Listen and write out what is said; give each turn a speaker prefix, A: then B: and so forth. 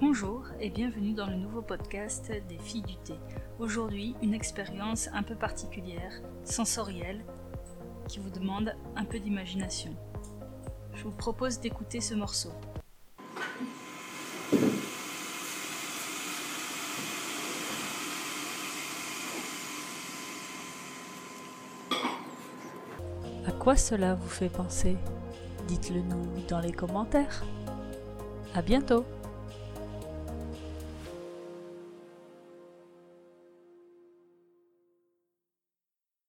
A: Bonjour et bienvenue dans le nouveau podcast des filles du thé. Aujourd'hui, une expérience un peu particulière, sensorielle, qui vous demande un peu d'imagination. Je vous propose d'écouter ce morceau. À quoi cela vous fait penser? Dites-le nous dans les commentaires. À bientôt